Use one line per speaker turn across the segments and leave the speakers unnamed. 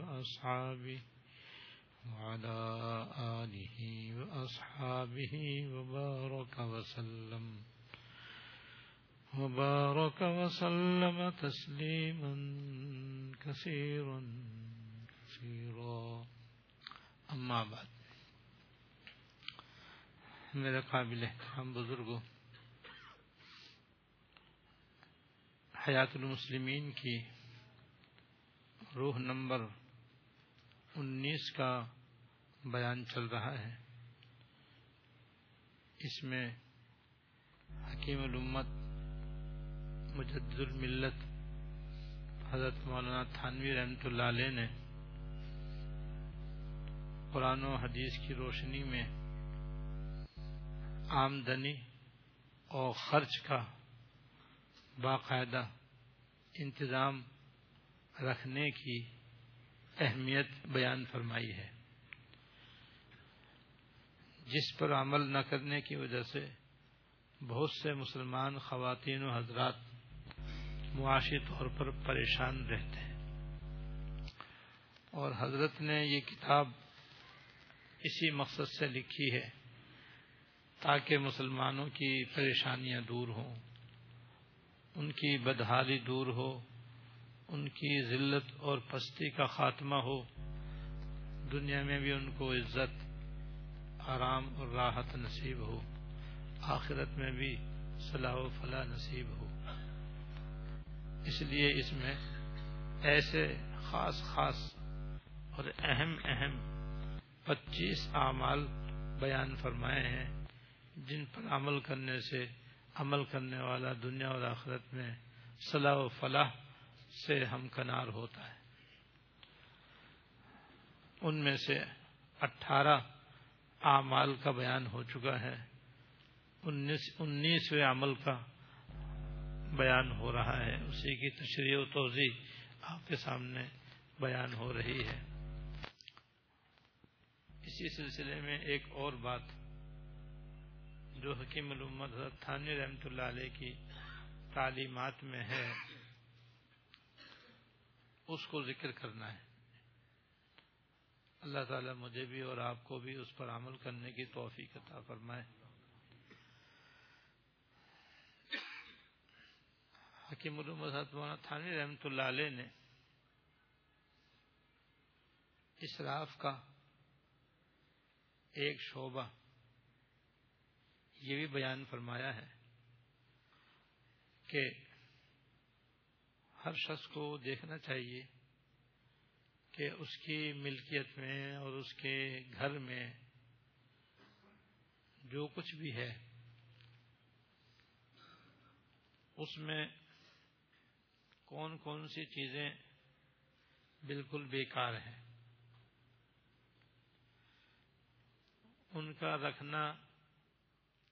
وأصحابه وعلى آله وأصحابه وبارك وسلم. وبارك وسلم تسليما كثيرا كثيرا. أما بعد. میرے قابل إحترام بزرگوں حیات المسلمین کی روح نمبر انیس کا بیان چل رہا ہے۔ اس میں حکیم الامت مجد الملت حضرت مولانا تھانوی رحمت اللہ علیہ نے قرآن و حدیث کی روشنی میں آمدنی اور خرچ کا باقاعدہ انتظام رکھنے کی اہمیت بیان فرمائی ہے۔ جس پر عمل نہ کرنے کی وجہ سے بہت سے مسلمان خواتین و حضرات معاشی طور پر پریشان رہتے ہیں۔ اور حضرت نے یہ کتاب اسی مقصد سے لکھی ہے تاکہ مسلمانوں کی پریشانیاں دور ہوں، ان کی بدحالی دور ہو ان کی ذلت اور پستی کا خاتمہ ہو۔ دنیا میں بھی ان کو عزت، آرام اور راحت نصیب ہو۔ آخرت میں بھی صلاح و فلاح نصیب ہو۔ اس لیے اس میں ایسے خاص خاص اور اہم اہم پچیس اعمال بیان فرمائے ہیں، جن پر عمل کرنے سے عمل کرنے والا دنیا اور آخرت میں صلاح و فلاح سے ہم کنار ہوتا ہے۔ ان میں سے اٹھارہ اعمال کا بیان ہو چکا ہے۔ انیسویں عمل کا بیان ہو رہا ہے۔ اسی کی تشریح و توضیح آپ کے سامنے بیان ہو رہی ہے۔ اسی سلسلے میں ایک اور بات جو حکیم الامت حضرت تھانی رحمت اللہ علیہ کی تعلیمات میں ہے۔ اس کو ذکر کرنا ہے۔ اللہ تعالی مجھے بھی اور آپ کو بھی اس پر عمل کرنے کی توفیق عطا فرمائے۔ حکیم الامت مولانا تھانی رحمت اللہ علیہ نے اسراف کا ایک شعبہ یہ بھی بیان فرمایا ہے کہ ہر شخص کو دیکھنا چاہیے کہ اس کی ملکیت میں اور اس کے گھر میں جو کچھ بھی ہے، اس میں کون کون سی چیزیں بالکل بیکار ہیں۔ ان کا رکھنا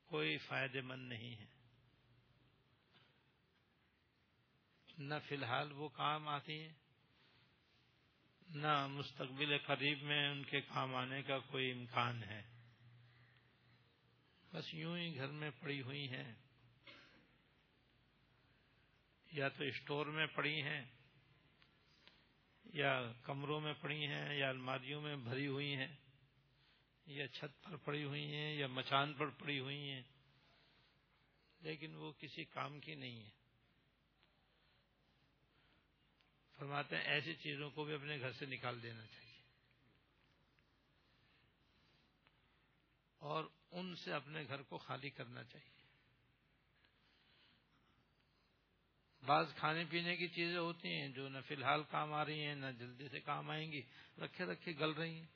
کوئی فائدے مند نہیں ہے۔ نہ فی الحال وہ کام آتی ہیں، نہ مستقبل قریب میں ان کے کام آنے کا کوئی امکان ہے۔ بس یوں ہی گھر میں پڑی ہوئی ہیں۔ یا تو اسٹور میں پڑی ہیں، یا کمروں میں پڑی ہیں، یا الماریوں میں بھری ہوئی ہیں، یا چھت پر پڑی ہوئی ہیں، یا مچان پر پڑی ہوئی ہیں۔ لیکن وہ کسی کام کی نہیں ہے فرماتے ہیں ایسی چیزوں کو بھی اپنے گھر سے نکال دینا چاہیے۔ اور ان سے اپنے گھر کو خالی کرنا چاہیے۔ بعض کھانے پینے کی چیزیں ہوتی ہیں جو نہ فی الحال کام آ رہی ہیں، نہ جلدی سے کام آئیں گی۔ رکھے رکھے گل رہی ہیں،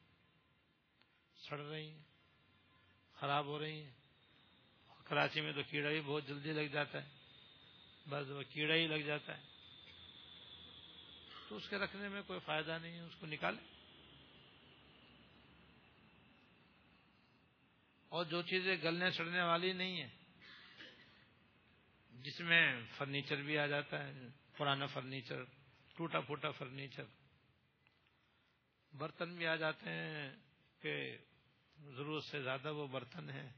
سڑ رہی ہیں، خراب ہو رہی ہیں۔ کراچی میں تو کیڑا بھی بہت جلدی لگ جاتا ہے۔ بس وہ کیڑا ہی لگ جاتا ہے۔ تو اس کے رکھنے میں کوئی فائدہ نہیں ہے، اس کو نکالیں۔ اور جو چیزیں گلنے سڑنے والی نہیں ہیں، جس میں فرنیچر بھی آ جاتا ہے، پرانا فرنیچر ٹوٹا پھوٹا فرنیچر، برتن بھی آ جاتے ہیں کہ ضرورت سے زیادہ وہ برتن ہیں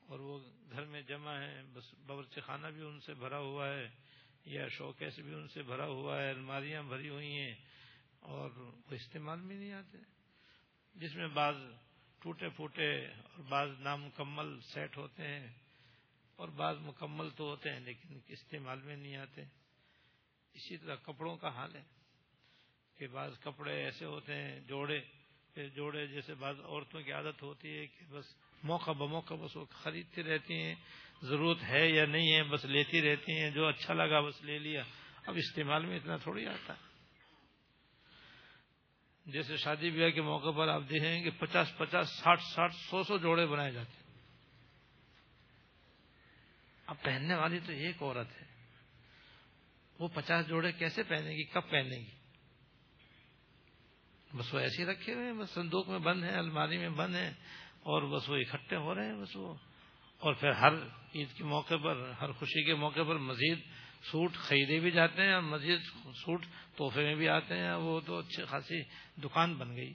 اور وہ گھر میں جمع ہے بس باورچی خانہ بھی ان سے بھرا ہوا ہے۔ یا شوکیس بھی ان سے بھرا ہوا ہے، الماریاں بھری ہوئی ہیں اور وہ استعمال بھی نہیں آتے۔ جس میں بعض ٹوٹے پھوٹے اور بعض نامکمل سیٹ ہوتے ہیں اور بعض مکمل تو ہوتے ہیں لیکن استعمال میں نہیں آتے۔ اسی طرح کپڑوں کا حال ہے کہ بعض کپڑے ایسے ہوتے ہیں، جوڑے جوڑے جیسے بعض عورتوں کی عادت ہوتی ہے کہ بس موقع بموقع بس وہ خریدتی رہتی ہیں۔ ضرورت ہے یا نہیں ہے، بس لیتی رہتی ہیں، جو اچھا لگا بس لے لیا۔ اب استعمال میں اتنا تھوڑی آتا۔ ہے جیسے شادی بیاہ کے موقع پر آپ دیکھیں کہ پچاس پچاس، ساٹھ ساٹھ، سو سو جوڑے بنائے جاتے ہیں۔ اب پہننے والی تو ایک عورت ہے۔ وہ پچاس جوڑے کیسے پہنے گی؟ کب پہنے گی؟ بس وہ ایسے رکھے ہوئے ہیں، بس صندوق میں بند ہیں، الماری میں بند ہیں اور بس وہ اکٹھے ہو رہے ہیں، بس وہ۔ اور پھر ہر عید کے موقع پر، ہر خوشی کے موقع پر مزید سوٹ خریدے بھی جاتے ہیں اور مزید سوٹ تحفے میں بھی آتے ہیں۔ وہ تو اچھی خاصی دکان بن گئی۔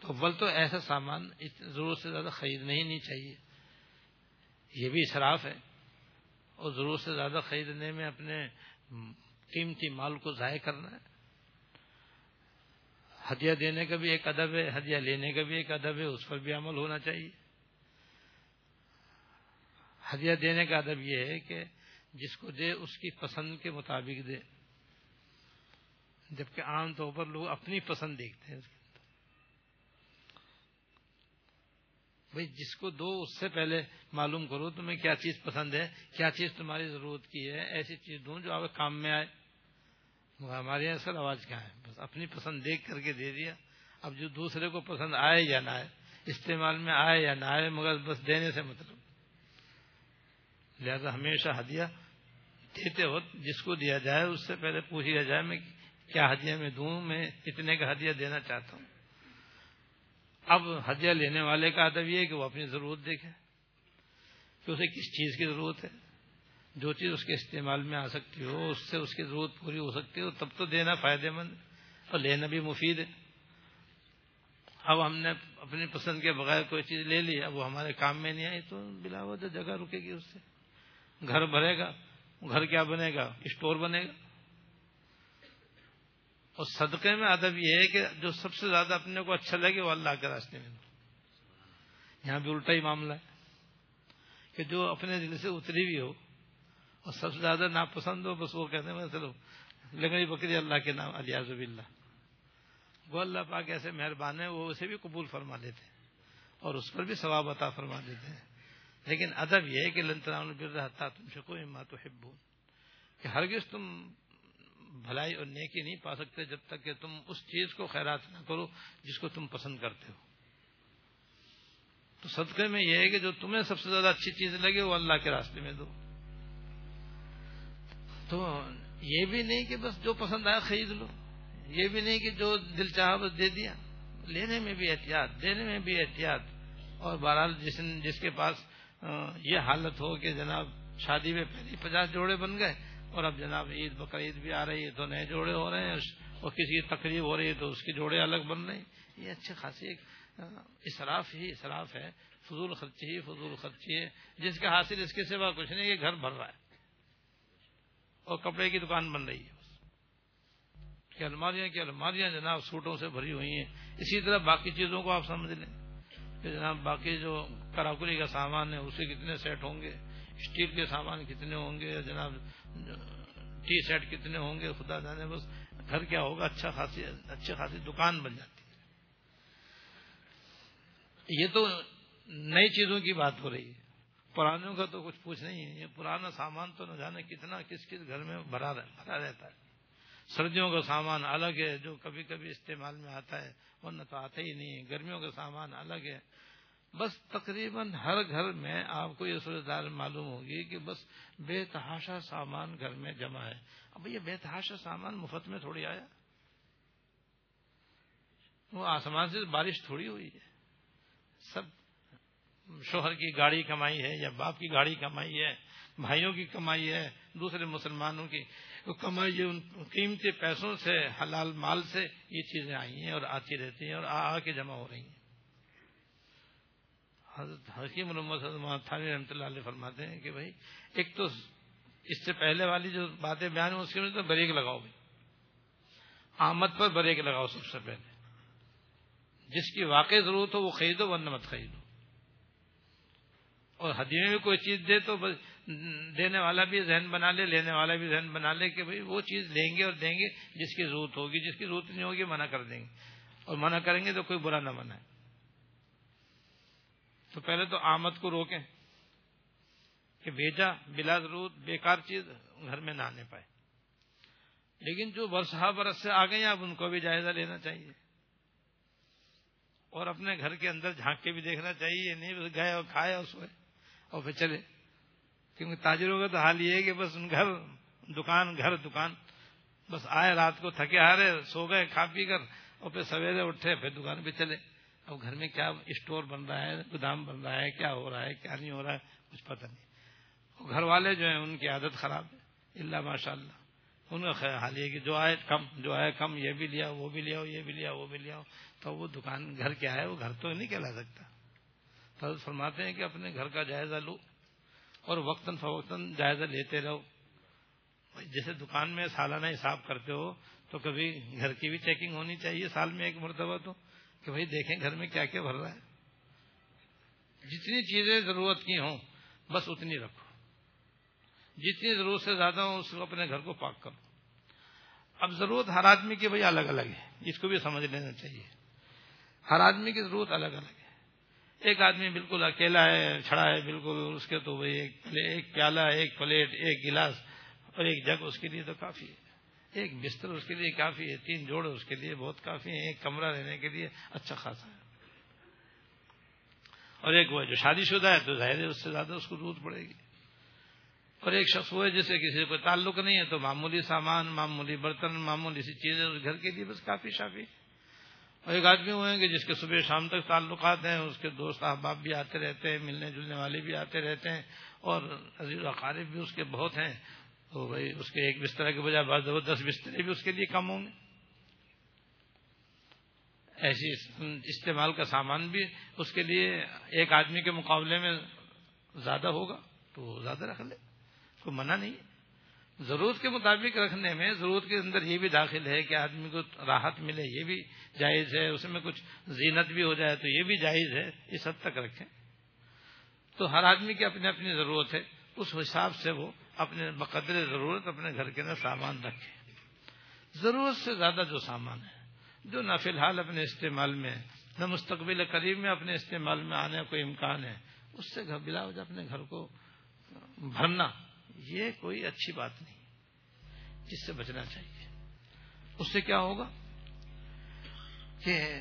تو اول تو ایسا سامان ضرورت سے زیادہ خریدنا ہی نہیں چاہیے۔ یہ بھی اصراف ہے۔ اور ضرورت سے زیادہ خریدنے میں اپنے قیمتی مال کو ضائع کرنا ہے۔ ہدیہ دینے کا بھی ایک ادب ہے، ہدیہ لینے کا بھی ایک ادب ہے، اس پر بھی عمل ہونا چاہیے۔ ہدیہ دینے کا ادب یہ ہے کہ جس کو دے، اس کی پسند کے مطابق دے۔ جبکہ عام طور پر لوگ اپنی پسند دیکھتے ہیں۔ بھائی، جس کو دو، اس سے پہلے معلوم کرو تمہیں کیا چیز پسند ہے، کیا چیز تمہاری ضرورت کی ہے، ایسی چیز دوں جو آپ کام میں آئے۔ ہمارے یہاں سر آواز کیا ہے؟ بس اپنی پسند دیکھ کر کے دے دیا۔ اب جو دوسرے کو پسند آئے یا نہ آئے، استعمال میں آئے یا نہ آئے، مگر بس دینے سے مطلب۔ لہذا ہمیشہ ہدیہ دیتے وقت جس کو دیا جائے، اس سے پہلے پوچھ لیا جائے میں کیا ہدیہ میں دوں؟ میں اتنے کا ہدیہ دینا چاہتا ہوں۔ اب ہدیہ لینے والے کا ادب یہ ہے کہ وہ اپنی ضرورت دیکھے کہ اسے کس چیز کی ضرورت ہے۔ جو چیز اس کے استعمال میں آ سکتی ہو، اس سے اس کی ضرورت پوری ہو سکتی ہو تب تو دینا فائدے مند اور لینا بھی مفید ہے۔ اب ہم نے اپنی پسند کے بغیر کوئی چیز لے لی، اب وہ ہمارے کام میں نہیں آئی، تو بلا وجہ جگہ رکے گی اس سے۔ گھر بھرے گا، گھر کیا بنے گا؟ اسٹور بنے گا۔ اور صدقے میں ادب یہ ہے کہ جو سب سے زیادہ اپنے کو اچھا لگے وہ اللہ کے راستے میں۔ یہاں بھی الٹا ہی معاملہ ہے کہ جو اپنے دل سے اتری بھی ہو اور سب سے زیادہ ناپسند ہو، بس وہ کہتے ہیں چلو لگڑی بکری اللہ کے نام الیاز اللہ وہ اللہ پاک ایسے مہربان ہے وہ اسے بھی قبول فرما دیتے ہیں اور اس پر بھی ثواب عطا فرما دیتے ہیں۔ لیکن ادب یہ ہے کہ لنتران رہتا تم سے کوئی ماں تو کہ ہرگز تم بھلائی اور نیکی نہیں پا سکتے جب تک کہ تم اس چیز کو خیرات نہ کرو جس کو تم پسند کرتے ہو۔ تو صدقے میں یہ ہے کہ جو تمہیں سب سے زیادہ اچھی چیز لگے، وہ اللہ کے راستے میں دو۔ تو یہ بھی نہیں کہ بس جو پسند آیا خرید لو۔ یہ بھی نہیں کہ جو دل چاہا بس دے دیا۔ لینے میں بھی احتیاط، دینے میں بھی احتیاط۔ اور بہرحال جس جس کے پاس یہ حالت ہو کہ جناب شادی میں پہلے پچاس جوڑے بن گئے اور اب جناب عید بقر عید بھی آ رہی ہے تو نئے جوڑے ہو رہے ہیں، اور کسی کی تقریب ہو رہی ہے تو اس کے جوڑے الگ بن رہے ہیں۔ یہ اچھے خاصی اسراف ہی اسراف ہے۔ فضول خرچی ہی فضول خرچی ہے۔ جس کا حاصل اس کے سوا کچھ نہیں، یہ گھر بھر رہا ہے۔ اور کپڑے کی دکان بن رہی ہے کہ الماریاں کی الماریاں جناب سوٹوں سے بھری ہوئی ہیں۔ اسی طرح باقی چیزوں کو آپ سمجھ لیں۔ کہ جناب باقی جو کراکری کا سامان ہے، اسے کتنے سیٹ ہوں گے؟ اسٹیل کے سامان کتنے ہوں گے؟ جناب، ٹی سیٹ کتنے ہوں گے؟ خدا جانے بس گھر کیا ہوگا؟ اچھا خاصی اچھی خاصی دکان بن جاتی ہے۔ یہ تو نئی چیزوں کی بات ہو رہی ہے۔ پرانوں کا تو کچھ پوچھ نہیں ہے۔ یہ پرانا سامان تو نہ جانے کتنا کس کس گھر میں بھرا رہتا ہے۔ سردیوں کا سامان الگ ہے جو کبھی کبھی استعمال میں آتا ہے، ورنہ تو آتا ہی نہیں ہے۔ گرمیوں کا سامان الگ ہے۔ بس تقریباً ہر گھر میں آپ کو یہ صورتحال معلوم ہوگی کہ بس بے تحاشا سامان گھر میں جمع ہے۔ اب یہ بے تحاشا سامان مفت میں تھوڑی آیا۔ وہ آسمان سے بارش تھوڑی ہوئی ہے۔ سب شوہر کی گاڑی کمائی ہے یا باپ کی گاڑی کمائی ہے، بھائیوں کی کمائی ہے، دوسرے مسلمانوں کی کمائی ہے، ان قیمتی پیسوں سے، حلال مال سے یہ چیزیں آئی ہیں اور آتی رہتی ہیں اور آ آ کے جمع ہو رہی ہیں۔ حضرت حکیم محمد تھانی رحمۃ اللہ علیہ فرماتے ہیں کہ بھائی، ایک تو اس سے پہلے والی جو باتیں بیان ہیں اس کے تو بریک لگاؤ بھائی۔ آمد پر بریک لگاؤ سب سے پہلے۔ جس کی واقعی ضرورت ہو، وہ خریدو ورنہ مت خریدو اور حدی میں بھی کوئی چیز دے تو دینے والا بھی ذہن بنا لے، لینے والا بھی ذہن بنا لے کہ بھائی وہ چیز لیں گے اور دیں گے جس کی ضرورت ہوگی، جس کی ضرورت نہیں ہوگی منع کر دیں گے۔ اور منع کریں گے تو کوئی برا نہ منائے تو پہلے تو آمد کو روکیں کہ بھیجا بلا ضرورت، بیکار چیز گھر میں نہ آنے پائے۔ لیکن جو برسہ برس سے آ گئے اب ان کو بھی جائزہ لینا چاہیے۔ اور اپنے گھر کے اندر جھانک کے بھی دیکھنا چاہیے نہیں بس گئے اور کھائے اور سوئے۔ اور پھر چلے۔ کیونکہ تاجروں کا تو حال یہ ہے کہ بس ان گھر، دکان گھر، دکان۔ بس آئے، رات کو تھکے آ رہے، سو گئے، کھا پی کر اور پھر سویرے اٹھے، پھر دکان پہ چلے۔ اب گھر میں کیا اسٹور بن رہا ہے، گودام بن رہا ہے، کیا ہو رہا ہے، کیا نہیں ہو رہا ہے، کچھ پتہ نہیں۔ گھر والے جو ہیں، ان کی عادت خراب ہے۔ اللہ ماشاء اللہ ان کا خیال حال یہ کہ جو آئے، کم، جو آئے، کم، یہ بھی لیا، وہ بھی لیا، یہ بھی لیا، وہ بھی لیا۔ تو وہ دکان، گھر کیا ہے، وہ گھر تو نہیں کہلا سکتا۔ حضرت فرماتے ہیں کہ اپنے گھر کا جائزہ لو اور وقتاً فوقتاً جائزہ لیتے رہو۔ جیسے دکان میں سالانہ حساب کرتے ہو تو کبھی گھر کی بھی چیکنگ ہونی چاہیے سال میں ایک مرتبہ تو، کہ بھائی دیکھیں گھر میں کیا کیا بھر رہا ہے۔ جتنی چیزیں ضرورت کی ہوں، بس اتنی رکھو۔ جتنی ضرورت سے زیادہ ہو اس کو اپنے گھر کو پاک کرو۔ اب ضرورت ہر آدمی کی بھائی الگ الگ ہے، اس کو بھی سمجھ لینا چاہیے۔ ہر آدمی کی ضرورت الگ الگ ہے۔ ایک آدمی بالکل اکیلا ہے چھڑا ہے، بالکل اس کے تو ایک پیالہ، ایک پلیٹ، ایک گلاس اور ایک جگ اس کے لیے تو کافی ہے۔ ایک بستر اس کے لیے کافی ہے، تین جوڑ اس کے لیے بہت کافی ہے ایک کمرہ رہنے کے لیے اچھا خاصا ہے۔ اور ایک وہ جو شادی شدہ ہے تو ظاہر ہے اس سے زیادہ اس کو ضرورت پڑے گی۔ اور ایک شخص وہ ہے جسے کسی کو تعلق نہیں ہے تو معمولی سامان، معمولی برتن، معمولی سی چیزیں اس گھر کے لیے بس کافی شافی اور ایک آدمی ہوئے گے جس کے صبح شام تک تعلقات ہیں، اس کے دوست احباب بھی آتے رہتے ہیں، ملنے جلنے والے بھی آتے رہتے ہیں، اور عزیز اقارب بھی اس کے بہت ہیں۔ تو بھائی، اس کے ایک بستر کے بجائے بعض دس بسترے بھی اس کے لیے کم ہوں گے۔ ایسی استعمال کا سامان بھی اس کے لیے ایک آدمی کے مقابلے میں زیادہ ہوگا تو زیادہ رکھ لے، کوئی منع نہیں ہے۔ ضرورت کے مطابق رکھنے میں ضرورت کے اندر یہ بھی داخل ہے کہ آدمی کو راحت ملے، یہ بھی جائز ہے، اس میں کچھ زینت بھی ہو جائے تو یہ بھی جائز ہے، اس حد تک رکھیں۔ تو ہر آدمی کی اپنی اپنی ضرورت ہے، اس حساب سے وہ اپنے بقدر ضرورت اپنے گھر کے اندر سامان رکھے۔ ضرورت سے زیادہ جو سامان ہے، جو نہ فی الحال اپنے استعمال میں، نہ مستقبل قریب میں اپنے استعمال میں آنے کا کوئی امکان ہے، اس سے بلا وجہ اپنے گھر کو بھرنا یہ کوئی اچھی بات نہیں جس سے بچنا چاہیے۔ اس سے کیا ہوگا کہ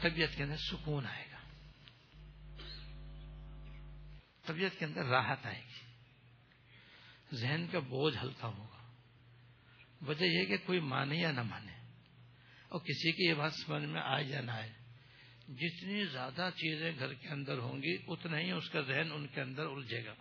طبیعت کے اندر سکون آئے گا۔ طبیعت کے اندر راحت آئے گی۔ ذہن کا بوجھ ہلکا ہوگا۔ وجہ یہ کہ کوئی مانے یا نہ مانے۔ اور کسی کی یہ بات سمجھ میں آئے یا نہ آئے۔ جتنی زیادہ چیزیں گھر کے اندر ہوں گی، اتنا ہی اس کا ذہن ان کے اندر الجھے گا۔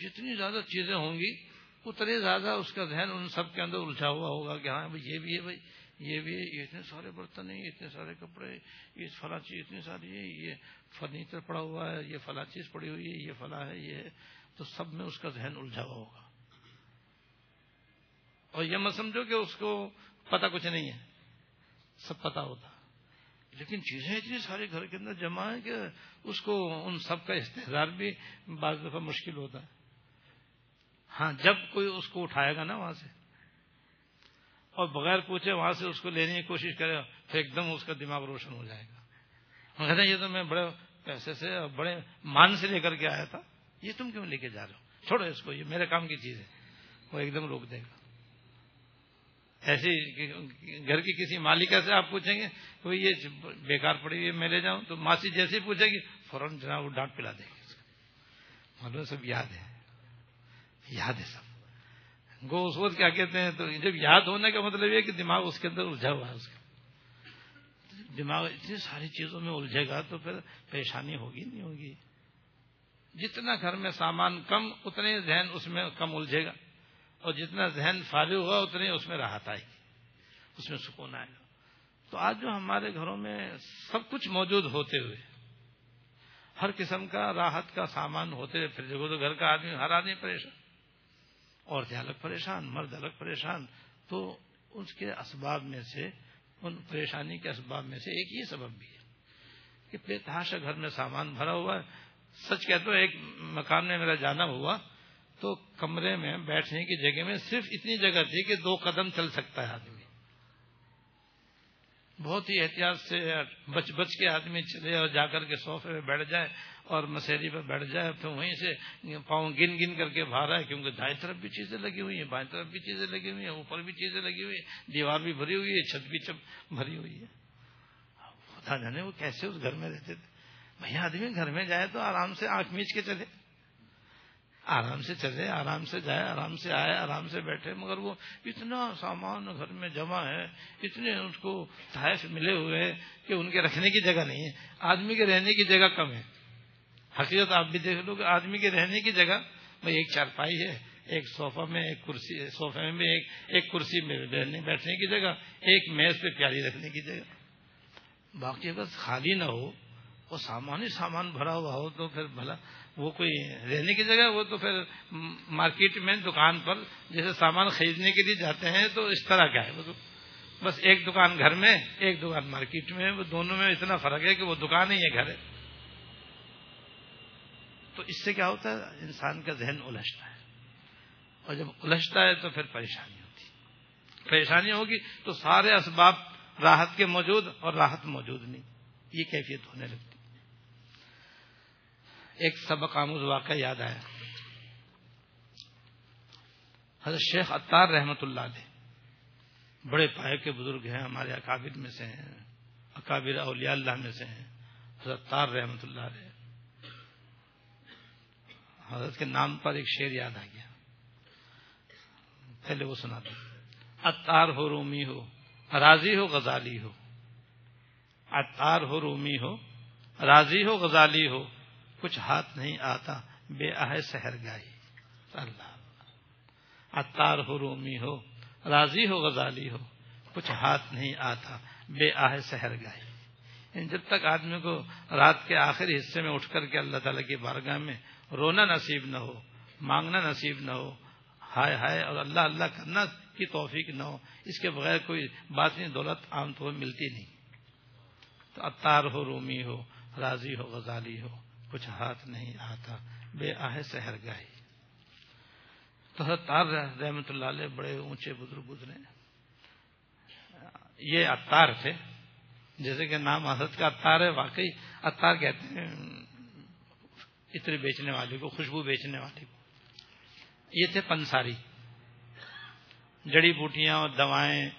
جتنی زیادہ چیزیں ہوں گی اتنے زیادہ اس کا ذہن ان سب کے اندر الجھا ہوا ہوگا کہ ہاں بھائی، یہ بھی ہے بھائی، یہ بھی یہ اتنے سارے برتن ہیں اتنے سارے کپڑے یہ فلاں چیز اتنی ساری ہے یہ فرنیچر پڑا ہوا ہے، یہ فلاں چیز پڑی ہوئی ہے، یہ فلاں ہے، یہ ہے۔ تو سب میں اس کا ذہن الجھا ہوا ہوگا۔ اور یہ مت سمجھو کہ اس کو پتا کچھ نہیں ہے، سب پتا ہوتا۔ لیکن چیزیں اتنی سارے گھر کے اندر جمع ہیں کہ اس کو ان سب کا استحصال بھی بعض دفعہ مشکل ہوتا ہے۔ ہاں جب کوئی اس کو اٹھائے گا نا وہاں سے، اور بغیر پوچھے وہاں سے اس کو لینے کی کوشش کرے، پھر ایک دم اس کا دماغ روشن ہو جائے گا۔ کہتے ہیں، یہ تو میں بڑے پیسے سے اور بڑے مان سے لے کر کے آیا تھا۔ یہ تم کیوں لے کے جا رہے ہو؟ چھوڑو اس کو، یہ میرے کام کی چیز ہے۔ وہ ایک دم روک دے گا۔ ایسی گھر کی کسی مالکہ سے آپ پوچھیں گے تو یہ بیکار پڑی ہوئی میں لے جاؤں۔ تو ماسی جیسے پوچھے گی، فوراً جناب وہ ڈانٹ پلا دے گی معلوم سب یاد ہے۔ یاد ہے سب۔ گو اس وقت کیا کہتے ہیں تو جب یاد ہونے کا مطلب یہ کہ دماغ اس کے اندر الجھا ہوا ہے اس کا۔ دماغ اتنی ساری چیزوں میں الجھے گا تو پھر پریشانی ہوگی نہیں ہوگی۔ جتنا گھر میں سامان کم، اتنے ذہن اس میں کم الجھے گا۔ اور جتنا ذہن فارغ ہوگا اتنے اس میں راحت آئے گی۔ اس میں سکون آئے گا۔ تو آج جو ہمارے گھروں میں سب کچھ موجود ہوتے ہوئے، ہر قسم کا راحت کا سامان ہوتے ہوئے، پھر دیکھو تو گھر کا آدمی، ہر آدمی پریشان۔ عورتیں الگ پریشان، مرد الگ پریشان، تو اس کے اسباب میں سے، ان پریشانی کے اسباب میں سے ایک یہ سبب بھی ہے کہ بے تحاشا گھر میں سامان بھرا ہوا ہے۔ سچ کہتے ایک مکان میں میرا جانا ہوا، تو کمرے میں بیٹھنے کی جگہ میں صرف اتنی جگہ تھی کہ دو قدم چل سکتا ہے آدمی۔ بہت ہی احتیاط سے بچ بچ کے آدمی چلے اور جا کر کے سوفے پہ بیٹھ جائے اور مسیری پہ بیٹھ جائے، پھر وہیں سے پاؤں گن گن کر کے باہر ہے کیونکہ دائیں طرف بھی چیزیں لگی ہوئی ہیں، بائیں طرف بھی چیزیں لگی ہوئی ہیں، اوپر بھی چیزیں لگی ہوئی ہیں، دیوار بھی بھری ہوئی ہے، چھت بھی چپ بھری ہوئی ہے۔ خدا جانے وہ کیسے اس گھر میں رہتے تھے۔ بھیا آدمی گھر میں جائے تو آرام سے آنکھ میچ کے چلے۔ آرام سے چلے، آرام سے جائے، آرام سے آئے، آرام سے بیٹھے، مگر وہ اتنا سامان گھر میں جمع ہے، اتنے اس کو تحائف ملے ہوئے ہیں کہ ان کے رکھنے کی جگہ نہیں ہے، آدمی کے رہنے کی جگہ کم ہے۔ حقیقت آپ بھی دیکھ لو کہ آدمی کے رہنے کی جگہ بھائی ایک چارپائی ہے، ایک سوفا میں ایک کرسی سوفے میں ایک ایک کرسی میں بیٹھنے کی جگہ، ایک میز پہ پیاری رکھنے کی جگہ۔ باقی اگر خالی نہ ہو۔ اور سامان ہی سامان بھرا ہوا ہو تو پھر بھلا، وہ کوئی رہنے کی جگہ، وہ تو پھر مارکیٹ میں دکان پر جیسے سامان خریدنے کے لیے جاتے ہیں تو اس طرح کا ہے۔ وہ تو بس ایک دکان گھر میں، ایک دکان مارکیٹ میں، وہ دونوں میں اتنا فرق ہے کہ وہ دکان ہی ہے، گھر ہے۔ تو اس سے کیا ہوتا ہے؟ انسان کا ذہن الجھتا ہے۔ اور جب الجھتا ہے تو پھر پریشانی ہوتی پریشانی ہوگی تو سارے اسباب راحت کے موجود اور راحت موجود نہیں۔ یہ کیفیت ہونے لگتی ایک سبق آموز واقعہ یاد آیا۔ حضرت شیخ اتار رحمت اللہ علیہ بڑے پائے کے بزرگ ہیں، ہمارے اکابر میں سے ہیں، اکابر اولیاء اللہ میں سے ہیں۔ حضرت اتار رحمت اللہ علیہ۔ حضرت کے نام پر ایک شعر یاد آ گیا۔ پہلے وہ سنا دو۔ اتار ہو، رومی ہو، راضی ہو، غزالی ہو۔ اتار ہو، رومی ہو، راضی ہو، غزالی ہو کچھ ہاتھ نہیں آتا، بے آہ سہر گائی اللہ۔ اتار ہو، رومی ہو، راضی ہو، غزالی ہو، کچھ ہاتھ نہیں آتا، بے آہ سہر گائی یعنی جب تک آدمی کو رات کے آخری حصے میں اٹھ کر کے اللہ تعالی کی بارگاہ میں رونا نصیب نہ ہو، مانگنا نصیب نہ ہو، ہائے ہائے اور اللہ اللہ کرنا کی توفیق نہ ہو، اس کے بغیر کوئی بات نہیں، دولت عام طور ملتی نہیں۔ تو اتار ہو، رومی ہو، راضی ہو، غزالی ہو۔ کچھ ہاتھ نہیں آتا، بے آہ سہر گاہی۔ تو اتار رحمت اللہ علیہ بڑے اونچے بزرگ گزرے۔ یہ اتار تھے۔ جیسے کہ نام حضرت کا اتار ہے، واقعی اتار کہتے ہیں، عطر بیچنے والے کو، خوشبو بیچنے والے کو۔ یہ تھے پنساری۔ جڑی بوٹیاں اور دوائیں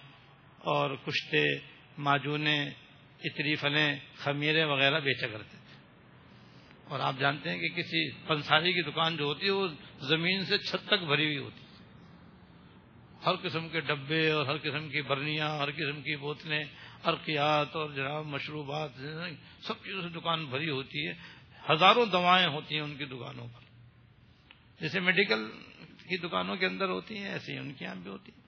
اور کشتے معجونے اتری فلیں خمیرے وغیرہ بیچا کرتے۔ اور آپ جانتے ہیں کہ کسی پنساری کی دکان جو ہوتی ہے وہ زمین سے چھت تک بھری ہوئی ہوتی ہر قسم کے ڈبے اور ہر قسم کی برنیاں، ہر قسم کی بوتلیں، ارقیات اور جناب مشروبات، سب چیزوں سے دکان بھری ہوتی ہے۔ ہزاروں دوائیں ہوتی ہیں ان کی دکانوں پر۔ جیسے میڈیکل کی دکانوں کے اندر ہوتی ہیں، ایسے ہی ان کی یہاں بھی ہوتی ہیں۔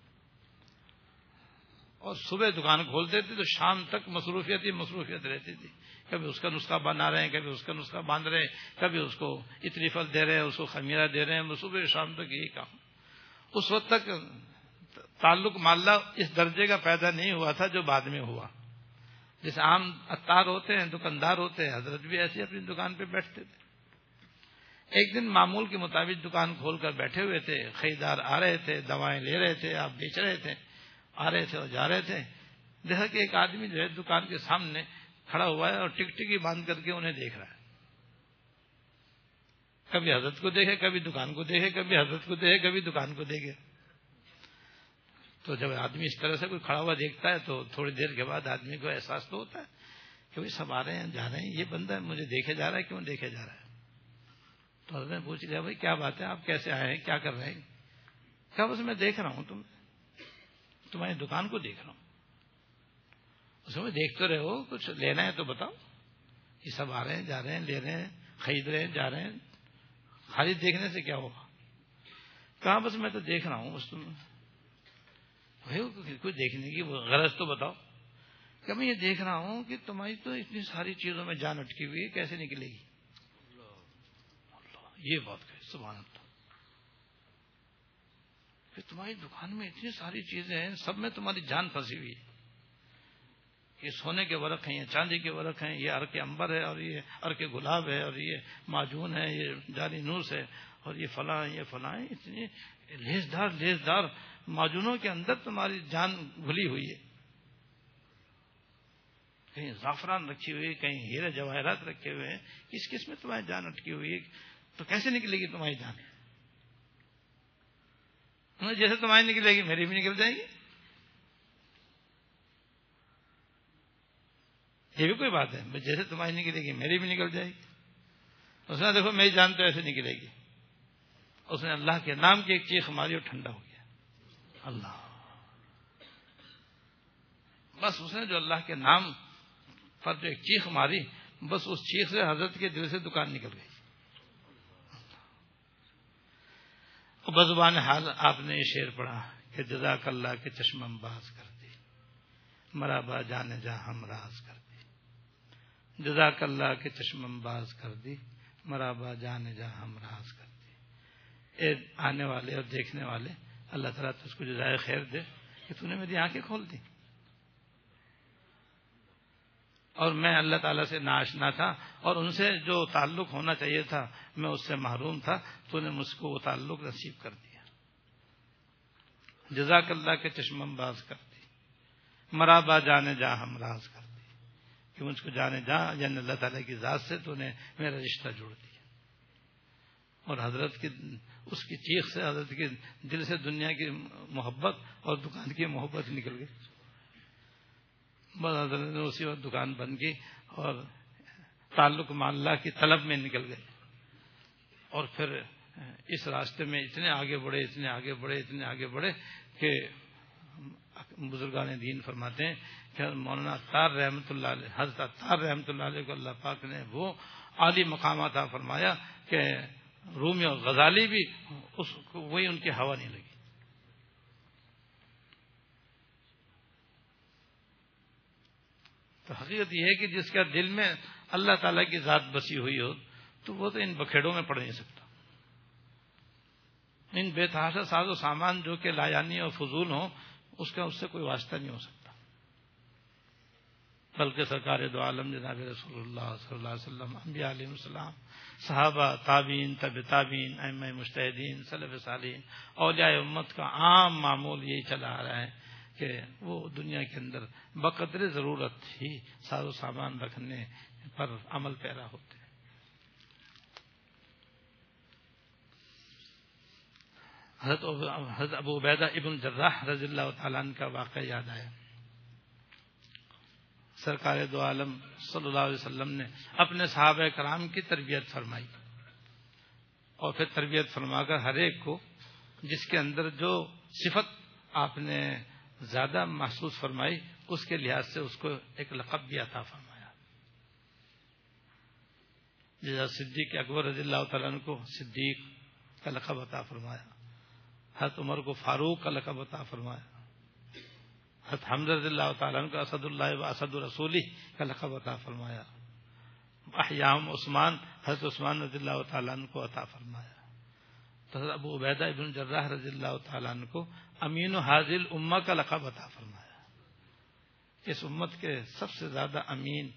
اور صبح دکان کھولتے تھے تو شام تک مصروفیت ہی مصروفیت رہتی تھی۔ کبھی اس کا نسخہ بنا رہے ہیں، کبھی اس کا نسخہ باندھ رہے ہیں، کبھی اس کو اتنی پھل دے رہے ہیں، اس کو خمیرہ دے رہے ہیں صبح شام تک یہی کام۔ اس وقت تک تعلق ماللہ اس درجے کا پیدا نہیں ہوا تھا جو بعد میں ہوا۔ جیسے عام اتار ہوتے ہیں، دکاندار ہوتے ہیں، حضرت بھی ایسے اپنی دکان پہ بیٹھتے تھے۔ ایک دن معمول کے مطابق دکان کھول کر بیٹھے ہوئے تھے، خریدار آ رہے تھے، دوائیں لے رہے تھے، آپ بیچ رہے تھے، آ رہے تھے اور جا رہے تھے۔ دیکھا کہ ایک آدمی جو ہے دکان کے سامنے کھڑا ہوا ہے اور ٹک ٹکی باندھ کر کے انہیں دیکھ رہا ہے۔ کبھی حضرت کو دیکھے، کبھی دکان کو دیکھے، کبھی حضرت کو دیکھے، کبھی دکان کو دیکھے۔ تو جب آدمی اس طرح سے کوئی کھڑا ہوا دیکھتا ہے تو تھوڑی دیر کے بعد آدمی کو احساس تو ہوتا ہے کہ سب آ رہے ہیں، جا رہے ہیں، یہ بندہ مجھے دیکھے جا رہا ہے، کیوں دیکھے جا رہا ہے؟ تو حضرت نے پوچھ لیا، بھائی، کیا بات ہے؟ آپ کیسے آئے ہیں؟ کیا کر رہے ہیں؟ کیا بس میں دیکھ رہا ہوں تم تمہاری دکان کو دیکھ رہا ہوں۔ میں دیکھ تو رہے ہو، کچھ لینا ہے تو بتاؤ۔ یہ سب آ رہے ہیں، جا رہے ہیں، لے رہے ہیں، خرید رہے ہیں، جا رہے ہیں۔ خالی دیکھنے سے کیا ہوگا؟ کہاں بس میں تو دیکھ رہا ہوں تم کوئی دیکھنے کی غرض تو بتاؤ۔ کہ میں یہ دیکھ رہا ہوں کہ تمہاری تو اتنی ساری چیزوں میں جان اٹکی ہوئی ہے، کیسے نکلے گی؟ یہ بات کہ سبحان اللہ۔ کہ تمہاری دکان میں اتنی ساری چیزیں ہیں، سب میں تمہاری جان پھنسی ہوئی ہے۔ یہ سونے کے ورق ہیں، یہ چاندی کے ورق ہیں، یہ ار کے امبر ہے اور یہ ار کے گلاب ہے اور یہ معجون ہے، یہ جاری نوس ہے اور یہ فلاں یہ فلاں اتنی لیزدار لیزدار معجونوں کے اندر تمہاری جان گھلی ہوئی ہے۔ کہیں زعفران رکھی ہوئی کہیں ہیرے جواہرات رکھے ہوئے ہیں، کس کس میں تمہاری جان اٹکی ہوئی ہے؟ تو کیسے نکلے گی تمہاری جان؟ جیسے تمہاری نکلے گی، میری بھی نکل جائے گی۔ یہ بھی کوئی بات ہے؟ جیسے تمہاری نکلے گی، میری بھی نکل جائے گی۔ اس نے دیکھو، میری جان تو ایسے نکلے گی۔ اس نے اللہ کے نام کی ایک چیخ ماری اور ٹھنڈا ہو گیا۔ اللہ۔ بس اس نے جو اللہ کے نام پر جو ایک چیخ ماری، بس اس چیخ سے حضرت کے دل سے دکان نکل گئی۔ بزبان حال آپ نے یہ شیر پڑھا کہ جزاک اللہ کے چشم باز کر دی مرابا جانے جا ہم راز کر دی۔ جزاک اللہ کے چشم باز کر دی مرابا جانے جا ہم راز کر دی۔ اے آنے والے اور دیکھنے والے، اللہ تعالیٰ تو اس کو جزائے خیر دے کہ تو نے میری آنکھیں کھول دی اور میں اللہ تعالیٰ سے ناشنا تھا اور ان سے جو تعلق ہونا چاہیے تھا، میں اس سے محروم تھا، تو نے مجھ کو وہ تعلق نصیب کر دیا۔ جزاک اللہ کے چشم باز کر دی۔ مرابا جانے جا ہم راز کر دی۔ کہ مجھ کو جانے جا یعنی اللہ تعالیٰ کی ذات سے تو نے میرا رشتہ جوڑ دیا۔ اور حضرت کی، اس کی چیخ سے، حضرت کے دل سے دنیا کی محبت اور دکان کی محبت نکل گئی۔ بس حضرت نے اسی وقت دکان بند کی اور تعلق اللہ کی طلب میں نکل گئے۔ اور پھر اس راستے میں اتنے آگے بڑھے، اتنے آگے بڑھے، اتنے آگے بڑھے کہ بزرگان دین فرماتے ہیں کہ مولانا اطار رحمۃ اللہ علیہ، حضرت اطار رحمۃ اللہ علیہ کو اللہ پاک نے وہ عالی مقامات فرمایا کہ رومی اور غزالی بھی اس کو وہی ان کی ہوا نہیں لگی۔ تو حقیقت یہ ہے کہ جس کا دل میں اللہ تعالیٰ کی ذات بسی ہوئی ہو، تو وہ تو ان بکھیڑوں میں پڑ نہیں سکتا۔ ان بے تحاشا ساز و سامان جو کہ لایانی اور فضول ہوں اس کا اس سے کوئی واسطہ نہیں ہو سکتا۔ بلکہ سرکار دو عالم جناب رسول اللہ صلی اللہ علیہ وسلم، انبیاء علیہ السلام، صحابہ تابین طب تابین ایم مشتحدین صلیف صالین اولیاء امت کا عام معمول یہی چلا آ رہا ہے کہ وہ دنیا کے اندر بقدر ضرورت ہی ساز و سامان رکھنے پر عمل پیرا ہوتے۔ حضرت ابو عبیدہ ابن جراح رضی اللہ تعالیٰ کا واقعہ یاد آیا۔ سرکار دو عالم صلی اللہ علیہ وسلم نے اپنے صحابہ کرام کی تربیت فرمائی۔ اور پھر تربیت فرما کر ہر ایک کو جس کے اندر جو صفت آپ نے زیادہ محسوس فرمائی، اس کے لحاظ سے اس کو ایک لقب بھی عطا فرمایا۔ جیسا صدیق اکبر رضی اللہ تعالیٰ کو صدیق کا لقب عطا فرمایا۔ حضرت عمر کو فاروق کا لقب عطا فرمایا۔ حضرت حمد رضی اللہ تعالیٰ کو اسد اللہ و اسد الرسولی کا لقب عطا فرمایا۔ احیام عثمان، حضرت عثمان رضی اللہ تعالیٰ کو عطا فرمایا۔ تو حضرت ابو عبیدہ ابن رضی اللہ تعالیٰ کو امین و حاضل اما کا لقب عطا فرمایا۔ اس امت کے سب سے زیادہ امین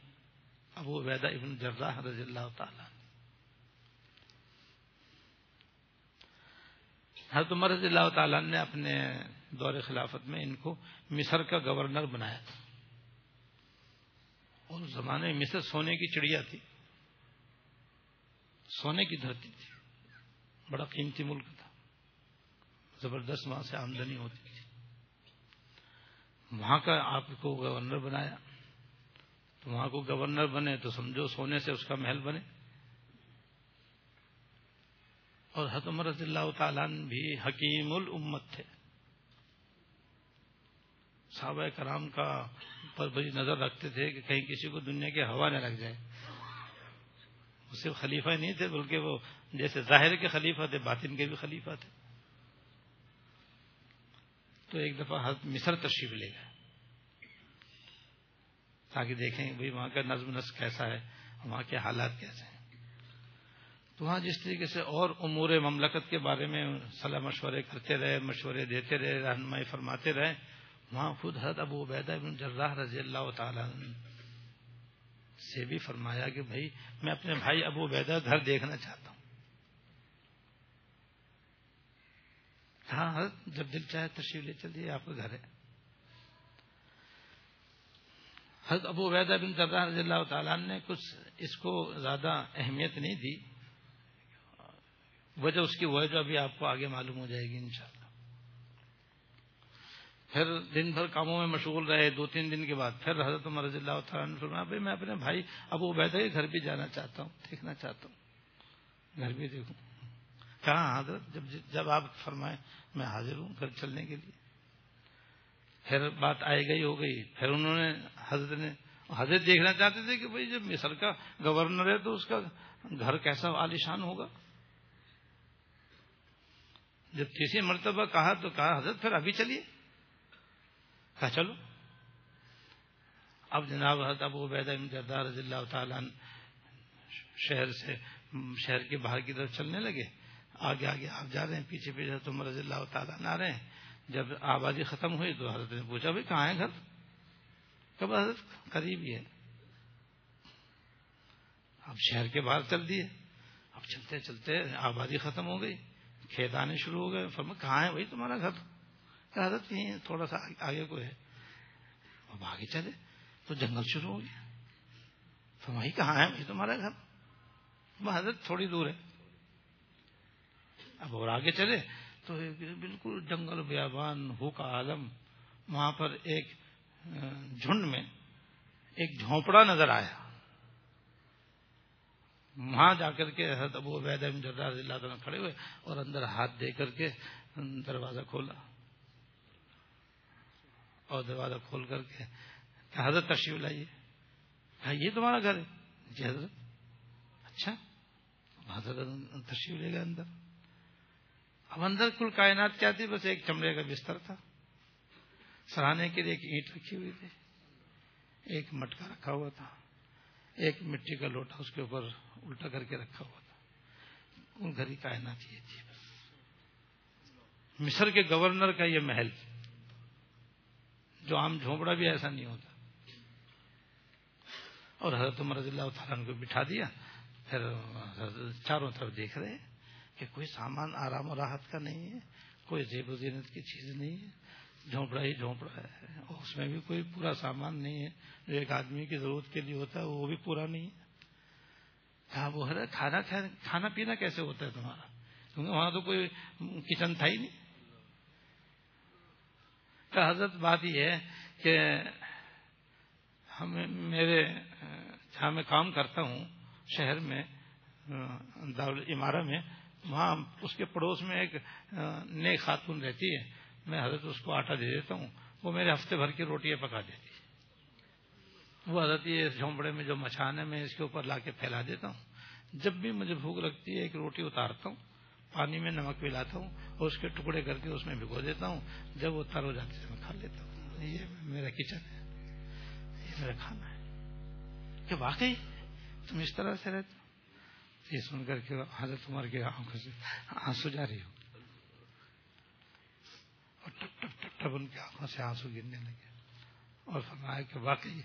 ابو عبیدہ ابن جراح رضی اللہ تعالی حضرت عمر رضی اللہ تعالیٰ نے اپنے دور خلافت میں ان کو مصر کا گورنر بنایا تھا۔ اور اس زمانے میں مصر سونے کی چڑیا تھی۔ سونے کی دھرتی تھی۔ بڑا قیمتی ملک تھا۔ زبردست وہاں سے آمدنی ہوتی تھی۔ وہاں کا آپ کو گورنر بنایا۔ تو وہاں کو گورنر بنے تو سمجھو سونے سے اس کا محل بنے۔ اور حتم رضی اللہ تعالیٰ بھی حکیم الامت تھے۔ صحابہ کرام کا پر بڑی نظر رکھتے تھے کہ کہیں کسی کو دنیا کی ہوا نہ لگ جائے۔ وہ صرف خلیفہ نہیں تھے، بلکہ وہ جیسے ظاہر کے خلیفہ تھے، باطن کے بھی خلیفہ تھے۔ تو ایک دفعہ حضرت مصر تشریف لے گئے۔ تاکہ دیکھیں بھائی وہاں کا نظم نسق کیسا ہے، وہاں کے حالات کیسے ہیں۔ تو وہاں جس طریقے سے اور امور مملکت کے بارے میں صلاح مشورے کرتے رہے، مشورے دیتے رہے، رہنمائی فرماتے رہے، وہاں خود حضرت ابو عبیدہ بن جراح رضی اللہ تعالی سے بھی فرمایا کہ بھائی، میں اپنے بھائی ابو عبیدہ گھر دیکھنا چاہتا ہوں۔ ہاں جب دل چاہے تشریف لے چلیے آپ کا گھر ہے۔ حضرت ابو عبیدہ بن جراح رضی اللہ تعالیٰ نے کچھ اس کو زیادہ اہمیت نہیں دی۔ وجہ اس کی وجہ ابھی آپ کو آگے معلوم ہو جائے گی انشاءاللہ۔ پھر دن بھر کاموں میں مشغول رہے، دو تین دن کے بعد پھر حضرت عمر رضی اللہ تعالیٰ نے فرمایا، بھائی میں اپنے بھائی ابو عبیدہ کے گھر بھی جانا چاہتا ہوں، دیکھنا چاہتا ہوں۔ گھر بھی دیکھوں۔ کہاں حضرت؟ جب جب آپ فرمائیں، میں حاضر ہوں گھر چلنے کے لیے۔ پھر بات آئے گئی، ہو گئی۔ پھر انہوں نے حضرت نے، حضرت دیکھنا چاہتے تھے کہ بھائی جب مصر کا گورنر ہے تو اس کا گھر کیسا عالیشان ہوگا؟ جب تیسری مرتبہ کہا تو کہا، حضرت پھر ابھی چلیے۔ کہا، چلو۔ اب جناب حضرت ابو عبیدہ جردار رضی اللہ تعالیٰ شہر سے، شہر کے باہر کی طرف چلنے لگے۔ آگے آگے آپ جا رہے ہیں۔ پیچھے پیچھے تم رضی اللہ تعالیٰ نہ رہے ہیں۔ جب آبادی ختم ہوئی تو حضرت نے پوچھا بھائی کہاں ہے گھر؟ کب حضرت قریب ہی ہے۔ اب شہر کے باہر چل دیے۔ اب چلتے چلتے آبادی ختم ہو گئی۔ کھیت آنے شروع ہو گئے فرما کہاں ہے بھائی تمہارا گھر؟ حضرت یہیں تھوڑا سا آگے کو ہے۔ اب آگے چلے، تو جنگل شروع ہو گیا۔ فرمائی کہاں ہے بھائی تمہارا گھر؟ حضرت تھوڑی دور ہے۔ اب اور آگے چلے، تو بالکل جنگل بیابان ہو کا عالم، وہاں پر ایک جھنڈ میں ایک جھونپڑا نظر آیا۔ وہاں جا کر کے حضرت ابو عبید رضی اللہ تعالیٰ کھڑے ہوئے اور اندر ہاتھ دے کر کے دروازہ کھولا۔ اور دروازہ کھول کر کے حضرت تشریف لائیے۔ یہ تمہارا گھر ہے؟ جی حضرت۔ اچھا۔ حضرت تشریف لے گئے اندر۔ اب اندر کل کائنات کیا تھی؟ بس ایک چمڑے کا بستر تھا۔ سرانے کے لیے ایک اینٹ رکھی ہوئی تھی۔ ایک مٹکا رکھا ہوا تھا۔ ایک مٹی کا لوٹا اس کے اوپر الٹا کر کے رکھا ہوا تھا۔ ان گھر کائنات یہ تھی بس۔ مصر کے گورنر کا یہ محل جو عام جھونپڑا بھی ایسا نہیں ہوتا۔ اور حضرت عمر رضی اللہ تعالیٰ کو بٹھا دیا۔ پھر چاروں طرف دیکھ رہے کہ کوئی سامان آرام و راحت کا نہیں ہے، کوئی زیب و زینت کی چیز نہیں ہے۔ جھونپڑا ہی جھونپڑا ہے۔ اور اس میں بھی کوئی پورا سامان نہیں ہے۔ جو ایک آدمی کی ضرورت کے لیے ہوتا ہے، وہ بھی پورا نہیں ہے۔ کہا وہ کھانا کھانا پینا کیسے ہوتا ہے تمہارا؟ کیونکہ وہاں تو کوئی کچن تھا ہی نہیں۔ کہ حضرت، بات یہ ہے کہ ہمیں، میرے، جہاں میں کام کرتا ہوں، شہر میں دار عمارہ میں، وہاں اس کے پڑوس میں ایک نئے خاتون رہتی ہے۔ میں حضرت اس کو آٹا دے دیتا ہوں، وہ میرے ہفتے بھر کی روٹیاں پکا دیتی وہ حضرت یہ جھونپڑے میں جو مچھان ہے میں اس کے اوپر لا کے پھیلا دیتا ہوں۔ جب بھی مجھے بھوک لگتی ہے، ایک روٹی اتارتا ہوں، پانی میں نمک پلاتا ہوں اور اس کے ٹکڑے کر کے اس میں بھگو دیتا ہوں، جب وہ تر ہو جاتی ہے میں کھا لیتا ہوں۔ یہ میرا کچن ہے۔ یہ میرا کھانا ہے۔ کہ واقعی تم اس طرح سے رہتے یہ سن کر کے حضرت عمر کے آنکھوں سے آنسو جا رہی ہو۔ اور ٹپ ٹپ ٹپ ٹپ ان کی آنکھوں سے آنسو گرنے لگے اور فرمایا کہ واقعی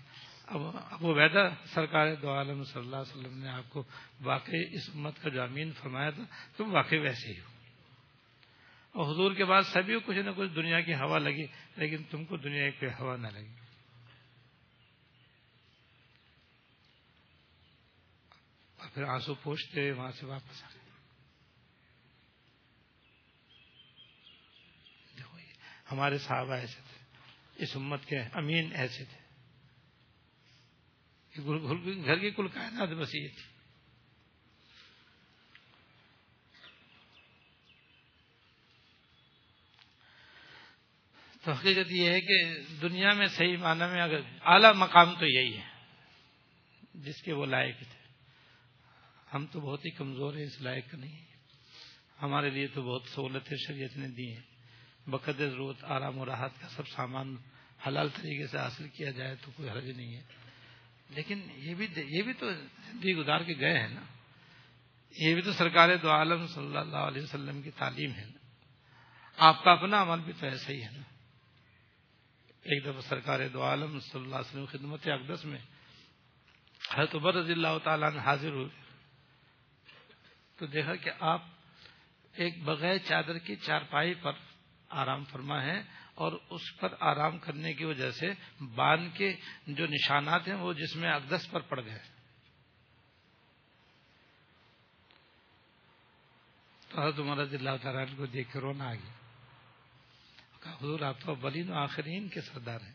اب ابو ویدا سرکار دو عالم صلی اللہ علیہ وسلم نے آپ کو واقعی اس امت کا جو امین فرمایا تھا، تم واقعی ویسے ہی ہو۔ اور حضور کے بعد سبھی کچھ نہ کچھ دنیا کی ہوا لگی، لیکن تم کو دنیا کی ہوا نہ لگی۔ اور پھر آنسو پوچھتے، وہاں سے واپس آ گئے ہمارے صحابہ ایسے تھے۔ اس امت کے امین ایسے تھے۔ گھر کی کل کائنات بس یہ تھی۔ تو حقیقت یہ ہے کہ دنیا میں صحیح معنی میں اگر اعلی مقام تو یہی ہے، جس کے وہ لائق تھے۔ ہم تو بہت ہی کمزور ہیں، اس لائق نہیں۔ ہمارے لیے تو بہت سہولتیں شریعت نے دی ہیں۔ بقد ضرورت، آرام و راحت کا سب سامان حلال طریقے سے حاصل کیا جائے تو کوئی حرج نہیں ہے۔ لیکن یہ بھی یہ بھی تو زندگی گزار کے گئے ہیں نا۔ یہ بھی تو سرکار دو عالم صلی اللہ علیہ وسلم کی تعلیم ہے نا۔ آپ کا اپنا عمل بھی تو ایسا ہی ہے نا۔ ایک دفعہ سرکار دو عالم صلی اللہ علیہ وسلم خدمت اقدس میں حضرت عبر رضی اللہ تعالیٰ نے حاضر ہوئے۔ تو دیکھا کہ آپ ایک بغیر چادر کی چارپائی پر آرام فرما ہے اور اس پر آرام کرنے کی وجہ سے باندھ کے جو نشانات ہیں وہ جس میں اقدس پر پڑ گئے۔ تو حضرت عمر رضی اللہ تعالیٰ کو دیکھ کے رونا آ گیا۔ حضور، آپ تو اولین و آخرین کے سردار ہیں۔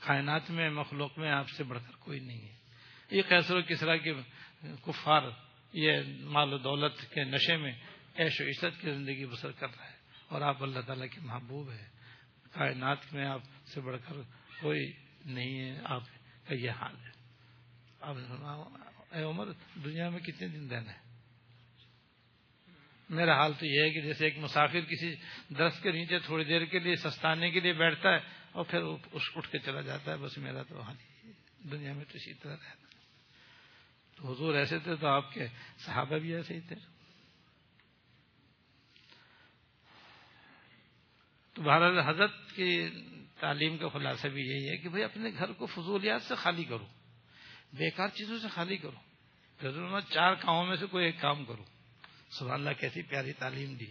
کائنات میں، مخلوق میں آپ سے بڑھ کر کوئی نہیں ہے۔ یہ کیسر و کسرا کے کفار، یہ مال و دولت کے نشے میں عیش و عشت کی زندگی بسر کر رہا ہے۔ اور آپ اللہ تعالیٰ کے محبوب ہیں۔ کائنات میں آپ سے بڑھ کر کوئی نہیں ہے، آپ کا یہ حال ہے۔ اے عمر، دنیا میں کتنے دن دینا ہے؟ میرا حال تو یہ ہے کہ جیسے ایک مسافر کسی درخت کے نیچے تھوڑی دیر کے لیے سستانے کے لیے بیٹھتا ہے اور پھر اس اٹھ کے چلا جاتا ہے، بس میرا تو حال دنیا میں تو اسی طرح رہتا تو حضور ایسے تھے تو آپ کے صحابہ بھی ایسے ہی تھے۔ تو بہرحال حضرت کی تعلیم کا خلاصہ بھی یہی ہے کہ بھائی اپنے گھر کو فضولیات سے خالی کرو، بیکار چیزوں سے خالی کرو۔ ضرور چار کاموں میں سے کوئی ایک کام کرو۔ سبحان اللہ، کیسی پیاری تعلیم دی۔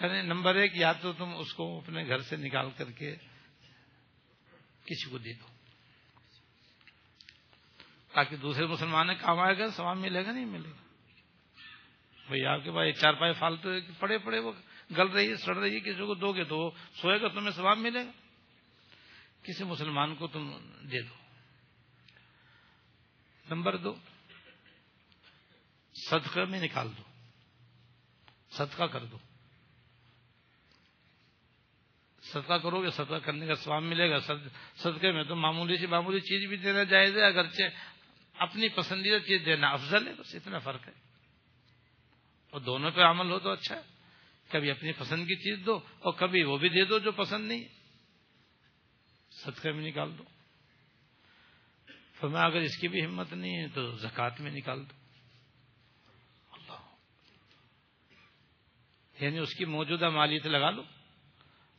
یعنی نمبر ایک، یا تو تم اس کو اپنے گھر سے نکال کر کے کسی کو دے دو۔ تاکہ دوسرے مسلمان کام آئے گا سامان ملے گا، نہیں ملے گا۔ بھائی آپ کے پاس ایک چار پائے فالتو پڑے پڑے وہ گل رہی ہے، سڑ رہی ہے، کسی کو دو گے تو سوئے گا، تمہیں سواب ملے گا۔ کسی مسلمان کو تم دے دو۔ نمبر دو، صدقہ میں نکال دو۔ صدقہ کر دو۔ صدقہ کرو گے، صدقہ کرنے کا سواب ملے گا۔ صدقے میں تو معمولی سی معمولی چیز بھی دینا جائز ہے، اگرچہ اپنی پسندیدہ چیز دینا افضل ہے، بس اتنا فرق ہے۔ اور دونوں پہ عمل ہو تو اچھا ہے۔ کبھی اپنی پسند کی چیز دو اور کبھی وہ بھی دے دو جو پسند نہیں صدقے میں نکال دو۔ فرمایا، اگر اس کی بھی ہمت نہیں ہے تو زکات میں نکال دو۔ یعنی اس کی موجودہ مالیت لگا لو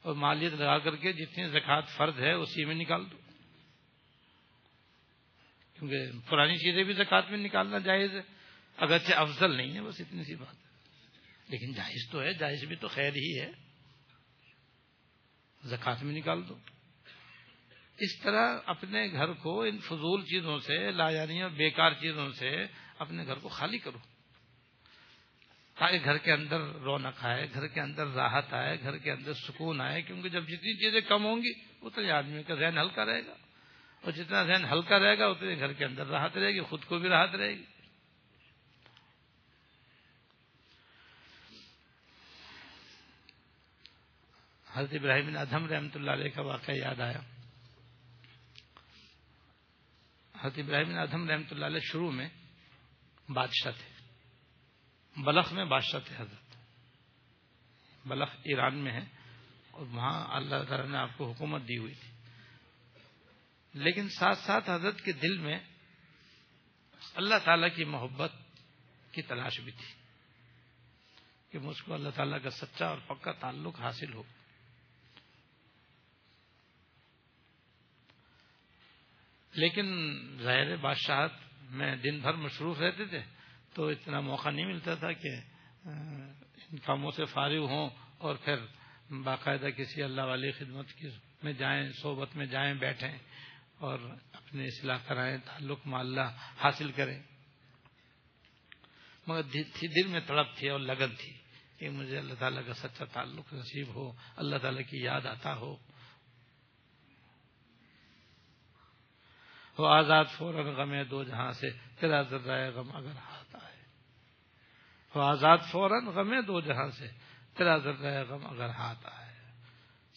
اور مالیت لگا کر کے جتنی زکوٰۃ فرض ہے اسی میں نکال دو۔ کیونکہ پرانی چیزیں بھی زکوٰۃ میں نکالنا جائز ہے۔ اگرچہ افضل نہیں ہے، بس اتنی سی بات۔ ہے لیکن جائز تو ہے، جائز بھی تو خیر ہی ہے۔ زکوٰۃ میں نکال دو۔ اس طرح اپنے گھر کو ان فضول چیزوں سے لا یعنی بیکار چیزوں سے اپنے گھر کو خالی کرو۔ تاکہ گھر کے اندر رونق آئے، گھر کے اندر راحت آئے، گھر کے اندر سکون آئے، کیونکہ جب جتنی چیزیں کم ہوں گی اتنے آدمی کا ذہن ہلکا رہے گا۔ اور جتنا ذہن ہلکا رہے گا، اتنے گھر کے اندر راحت رہے گی، خود کو بھی راحت رہے گی۔ حضرت ابراہیم ادھم رحمۃ اللہ علیہ کا واقعہ یاد آیا۔ حضرت ابراہیم ادھم رحمۃ اللہ علیہ شروع میں بادشاہ تھے۔ بلخ میں بادشاہ تھے حضرت۔ بلخ ایران میں ہے اور وہاں اللہ تعالیٰ نے آپ کو حکومت دی ہوئی تھی۔ لیکن ساتھ ساتھ حضرت کے دل میں اللہ تعالیٰ کی محبت کی تلاش بھی تھی کہ مجھ کو اللہ تعالیٰ کا سچا اور پکا تعلق حاصل ہو۔ لیکن ظاہر بادشاہت میں دن بھر مصروف رہتے تھے، تو اتنا موقع نہیں ملتا تھا کہ ان کاموں سے فارغ ہوں اور پھر باقاعدہ کسی اللہ والی خدمت کی میں جائیں، صحبت میں جائیں، بیٹھیں اور اپنے اصلاح کرائیں، تعلق اللہ حاصل کریں۔ مگر دل میں تڑپ تھی اور لگن تھی کہ مجھے اللہ تعالیٰ کا سچا تعلق نصیب ہو، اللہ تعالیٰ کی یاد آتا ہو۔ وہ آزاد فوراً غم ہے دو جہاں سے، تیرا ذرا غم اگر ہاتھ آئے۔ وہ آزاد فوراً غم ہے دو جہاں سے، تیرا ذرا غم اگر ہاتھ آئے۔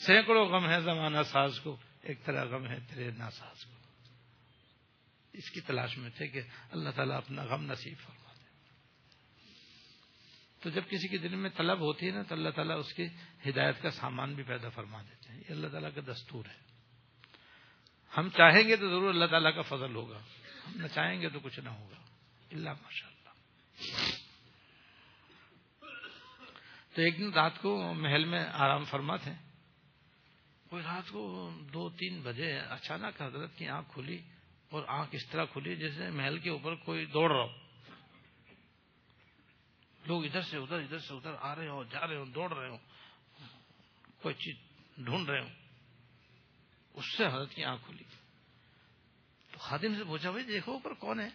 سینکڑوں غم ہے زمانہ ساز کو، ایک طرح غم ہے تیرے ناساز کو۔ اس کی تلاش میں تھے کہ اللہ تعالیٰ اپنا غم نصیب فرما دے۔ تو جب کسی کے دل میں طلب ہوتی ہے نا، تو اللہ تعالیٰ اس کی ہدایت کا سامان بھی پیدا فرما دیتے ہیں۔ یہ اللہ تعالیٰ کا دستور ہے۔ ہم چاہیں گے تو ضرور اللہ تعالیٰ کا فضل ہوگا۔ ہم نہ چاہیں گے تو کچھ نہ ہوگا۔ اللہ ماشاء اللہ تو ایک دن رات کو محل میں آرام فرما تھے کوئی رات کو دو تین بجے اچانک حضرت کی آنکھ کھلی اور آنکھ اس طرح کھلی جیسے محل کے اوپر کوئی دوڑ رہا ہو۔ لوگ ادھر سے ادھر ادھر سے ادھر آ رہے ہو جا رہے ہو دوڑ رہے ہو کوئی چیز ڈھونڈ رہے ہو اس سے حضرت کی آنکھ کھلی۔ تو خادم سے پوچھا، بھائی، دیکھو اوپر کون ہے؟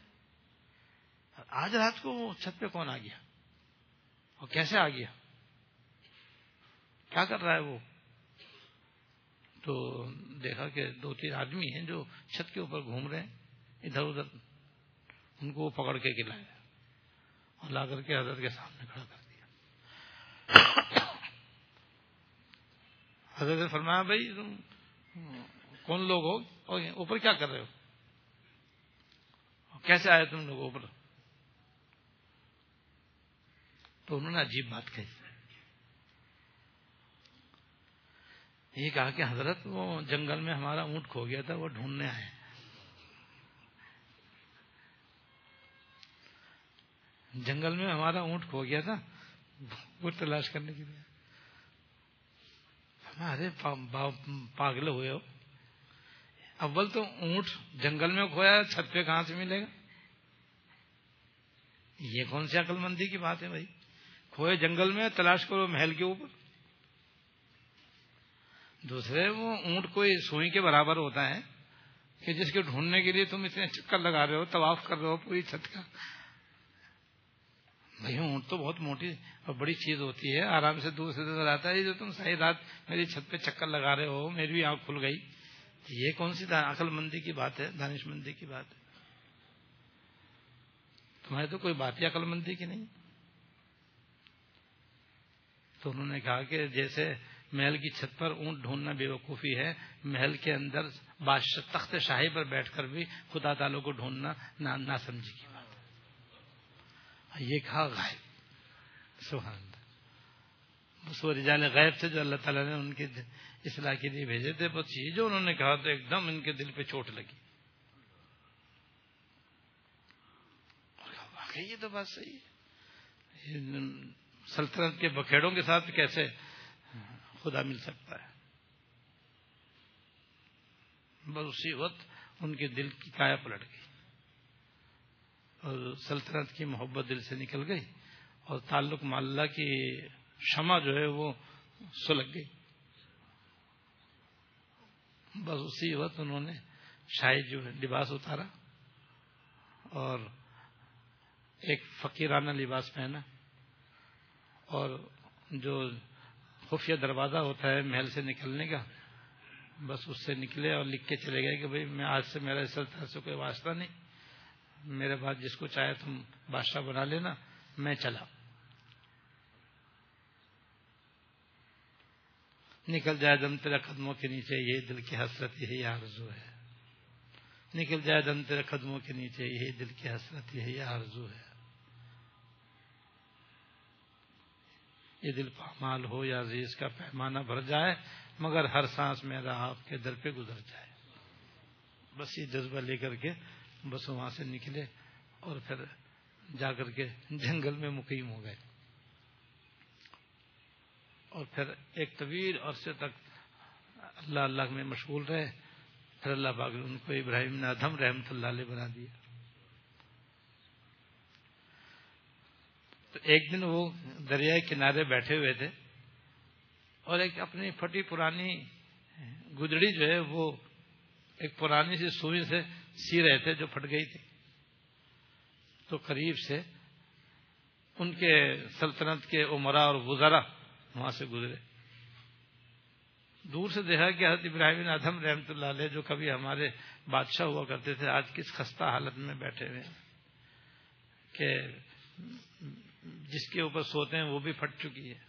آج رات کو چھت پہ کون آ گیا؟ اور کیسے آ گیا؟ کیا کر رہا ہے وہ؟ تو دیکھا کہ دو تین آدمی ہیں جو چھت کے اوپر گھوم رہے ہیں، ادھر ادھر۔ ان کو پکڑ کے گلایا اور لا کر کے حضرت کے سامنے کھڑا کر دیا۔ حضرت نے فرمایا، بھائی، تم کون لوگ ہو؟ اوپر کیا کر رہے ہو؟ کیسے آئے تم لوگ اوپر؟ تو انہوں نے عجیب بات کہی۔ یہ کہا کہ حضرت وہ جنگل میں ہمارا اونٹ کھو گیا تھا، وہ ڈھونڈنے آئے۔ جنگل میں ہمارا اونٹ کھو گیا تھا وہ تلاش کرنے کے لیے۔ ارے پاگل ہوئے ہو۔ اول تو اونٹ جنگل میں کھویا چھت پہ کہاں سے ملے گا؟ یہ کون سی عقل مندی کی بات ہے بھائی؟ کھوئے جنگل میں، تلاش کرو محل کے اوپر۔ دوسرے، وہ اونٹ کوئی سوئی کے برابر ہوتا ہے کہ جس کے ڈھونڈنے کے لیے تم اتنے چکر لگا رہے ہو، طواف کر رہے ہو پوری چھت کا۔ بھائی، اونٹ تو بہت موٹی اور بڑی چیز ہوتی ہے۔ آرام سے دور سے نظر آتا ہے جو تم صحیح رات میری چھت پہ چکر لگا رہے ہو، میری بھی آنکھ کھل گئی۔ یہ کون سی عقل مندی کی بات ہے؟ دانش مندی کی بات ہے۔ تمہارے تو کوئی بات ہی عقل مندی کی نہیں۔ تو انہوں نے کہا کہ جیسے محل کی چھت پر اونٹ ڈھونڈنا بے وقوفی ہے، محل کے اندر بادشاہ تخت شاہی پر بیٹھ کر بھی خدا تعالیٰ کو ڈھونڈنا نہ سمجھی کی بات ہے۔ یہ کہا غائب۔ سبحان بس وہ رجال غیب تھے جو اللہ تعالیٰ نے ان کے اصلاح کے لیے بھیجے تھے، بس یہ جو انہوں نے کہا تو ایک دم ان کے دل پہ چوٹ لگی۔ واقعی یہ تو بات صحیح ہے۔ سلطنت کے بکھیڑوں کے ساتھ کیسے خدا مل سکتا ہے؟ بس اسی وقت ان کے دل کی کایا پلٹ گئی اور سلطنت کی محبت دل سے نکل گئی اور تعلق ماللہ کی شمع جو ہے وہ سلگ گئی۔ بس اسی وقت انہوں نے شاہی جو لباس اتارا اور ایک فقیرانہ لباس پہنا اور جو خفیہ دروازہ ہوتا ہے محل سے نکلنے کا، بس اس سے نکلے اور لکھ کے چلے گئے کہ بھائی میں آج سے میرا اس طرح سے کوئی واسطہ نہیں، میرے بعد جس کو چاہے تم بادشاہ بنا لینا، میں چلا نکل جائے دم تیرا قدموں کے نیچے یہ دل کی حسرت، یہی آرزو ہے۔ نکل جائے دم تیرا قدموں کے نیچے، یہی دل کی حسرت، یہی آرزو ہے۔ یہ دل پامال ہو یا عزیز کا پیمانہ بھر جائے، مگر ہر سانس میرا آپ کے در پہ گزر جائے۔ بس یہ جذبہ لے کر کے بس وہاں سے نکلے اور پھر جا کر کے جنگل میں مقیم ہو گئے۔ اور پھر ایک طویل عرصے تک اللہ اللہ میں مشغول رہے۔ پھر اللہ پاک نے ان کو ابراہیم نے ادھم رحمت اللہ علیہ بنا دیا۔ تو ایک دن وہ دریائے کنارے بیٹھے ہوئے تھے اور ایک اپنی پھٹی پرانی گدڑی جو ہے وہ ایک پرانی سی سوئی سے سی رہے تھے جو پھٹ گئی تھی۔ تو قریب سے ان کے سلطنت کے عمرا اور گزرا وہاں سے گزرے۔ دور سے دیکھا کہ حضرت ابراہیم ادم رحمت اللہ علیہ جو کبھی ہمارے بادشاہ ہوا کرتے تھے، آج کس خستہ حالت میں بیٹھے ہوئے کہ جس کے اوپر سوتے ہیں وہ بھی پھٹ چکی ہے۔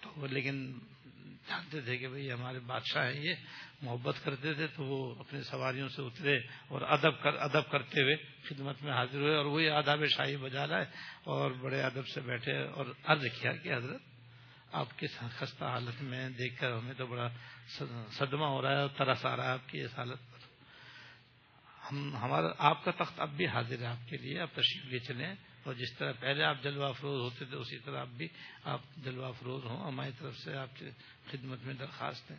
تو لیکن جانتے تھے کہ بھئی ہمارے بادشاہ ہیں یہ، محبت کرتے تھے تو وہ اپنی سواریوں سے اترے اور ادب کر، ادب کرتے ہوئے خدمت میں حاضر ہوئے اور وہی آداب شاہی بجا لائے اور بڑے ادب سے بیٹھے اور عرض کیا کہ حضرت، آپ کی خستہ حالت میں دیکھ کر ہمیں تو بڑا صدمہ ہو رہا ہے اور ترس آ رہا ہے آپ کی اس حالت پر۔ ہم، ہمارا، آپ کا تخت اب بھی حاضر ہے آپ کے لیے، آپ تشریف لے چلیں۔ اور جس طرح پہلے آپ جلوہ افروز ہوتے تھے، اسی طرح اب بھی آپ جلوہ افروز ہوں، ہماری طرف سے آپ کی خدمت میں درخواست ہے۔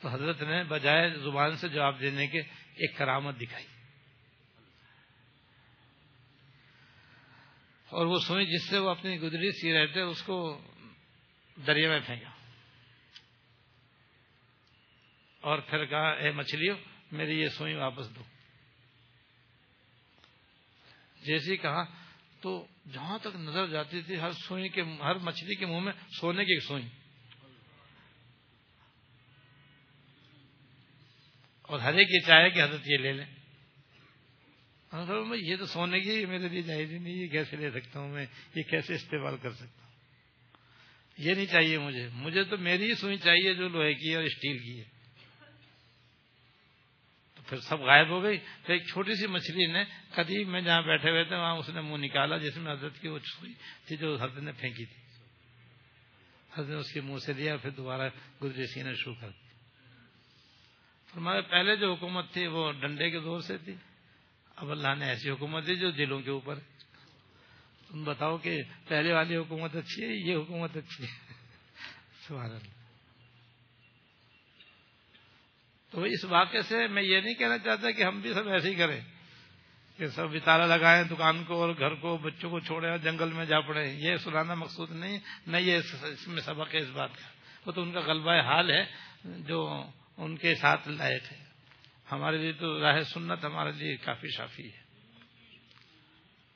تو حضرت نے بجائے زبان سے جواب دینے کے ایک کرامت دکھائی۔ اور وہ سوئی جس سے وہ اپنی گدری سی رہتے اس کو دریا میں پھینکا۔ اور پھر کہا، اے مچھلیوں، میری یہ سوئی واپس دو۔ جیسی کہا تو جہاں تک نظر جاتی تھی، ہر سوئی کے، ہر مچھلی کے منہ میں سونے کی سوئی اور ہر ایک یہ چاہے کہ حضرت یہ لے لیں۔ یہ تو سونے کی میرے لیے جائز ہی نہیں یہ کیسے لے سکتا ہوں؟ میں یہ کیسے استعمال کر سکتا ہوں؟ یہ نہیں چاہیے مجھے۔ مجھے تو میری ہی سوئی چاہیے جو لوہے کی ہے اور اسٹیل کی ہے۔ پھر سب غائب ہو گئی۔ پھر ایک چھوٹی سی مچھلی نے قدیم میں جہاں بیٹھے ہوئے تھے، وہاں اس نے منہ نکالا، جس میں حضرت کی وہ تھی جو حضرت نے پھینکی تھی۔ حضرت نے اس کے منہ سے لیا، پھر دوبارہ گزری سینا شروع کر دی ہمارے پہلے جو حکومت تھی وہ ڈنڈے کے دور سے تھی۔ اب اللہ نے ایسی حکومت دی جو دلوں کے اوپر تم بتاؤ کہ پہلے والی حکومت اچھی ہے، یہ حکومت اچھی ہے۔ سبحان اللہ۔ تو اس واقعے سے میں یہ نہیں کہنا چاہتا کہ ہم بھی سب ایسے ہی کریں کہ سب اتارا لگائیں دکان کو اور گھر کو، بچوں کو چھوڑے اور جنگل میں جا پڑے یہ سنانا مقصود نہیں، نہ یہ اس میں سبق ہے اس بات کا۔ وہ تو ان کا غلبہ حال ہے جو ان کے ساتھ لائے تھے ہمارے لیے تو راہ سنت ہمارے لیے کافی شافی ہے۔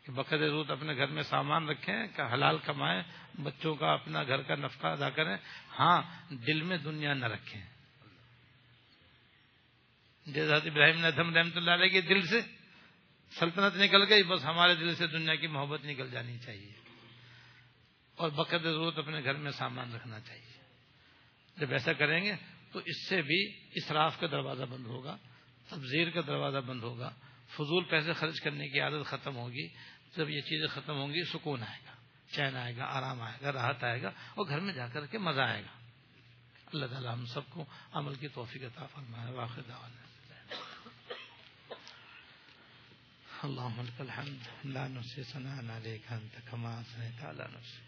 کہ بقد روت اپنے گھر میں سامان رکھیں کہ حلال کمائیں، بچوں کا اپنا گھر کا نفقہ ادا کریں۔ ہاں دل میں دنیا نہ رکھیں۔ جیسے ابراہیم نے رحمۃ اللہ علیہ کے دل سے سلطنت نکل گئی، بس ہمارے دل سے دنیا کی محبت نکل جانی چاہیے۔ اور بقد ضرورت اپنے گھر میں سامان رکھنا چاہیے۔ جب ایسا کریں گے تو اس سے بھی اسراف کا دروازہ بند ہوگا تبزیر کا دروازہ بند ہوگا، فضول پیسے خرچ کرنے کی عادت ختم ہوگی۔ جب یہ چیزیں ختم ہوں گی، سکون آئے گا، چین آئے گا، آرام آئے گا، راحت آئے گا اور گھر میں جا کر کے مزہ آئے گا۔ اللہ تعالیٰ ہم سب کو عمل کی توفیق عطا فرمائے۔ واقع دعوانا۔ اللهم لك الحمد لا نحصي ثناء عليك أنت كما أثنيت على نفسك.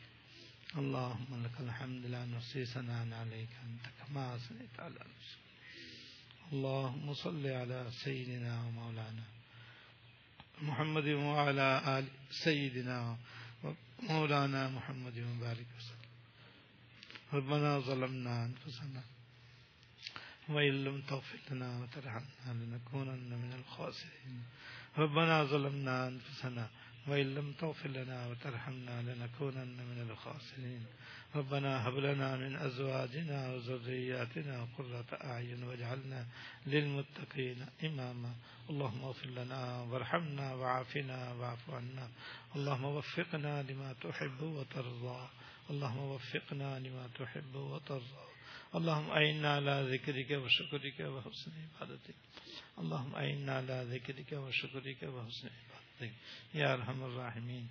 اللهم لك الحمد لا نحصي ثناء عليك أنت كما أثنيت على نفسك. اللهم صل على سيدنا ومولانا محمد وعلى آل سيدنا ومولانا محمد وبارك وسلم. ربنا ظلمنا أنفسنا وإن لم تغفر لنا وترحمنا لنكونن من الخاسرين. ربنا ظلمنا أنفسنا وإن لم تغفر لنا وترحمنا لنكونن من الخاسرين. ربنا هب لنا من أزواجنا وذرياتنا قرة أعين واجعلنا للمتقين إماما. اللهم اغفر لنا وارحمنا وعافنا واعف عنا. اللهم وفقنا لما تحب وترضى. اللهم وفقنا لما تحب وترضى. اللهم أعنا على ذكرك وشكرك وحسن عبادتك اللهم أعنا على ذكرك وشكرك وحسن عبادتك يا أرحم الراحمين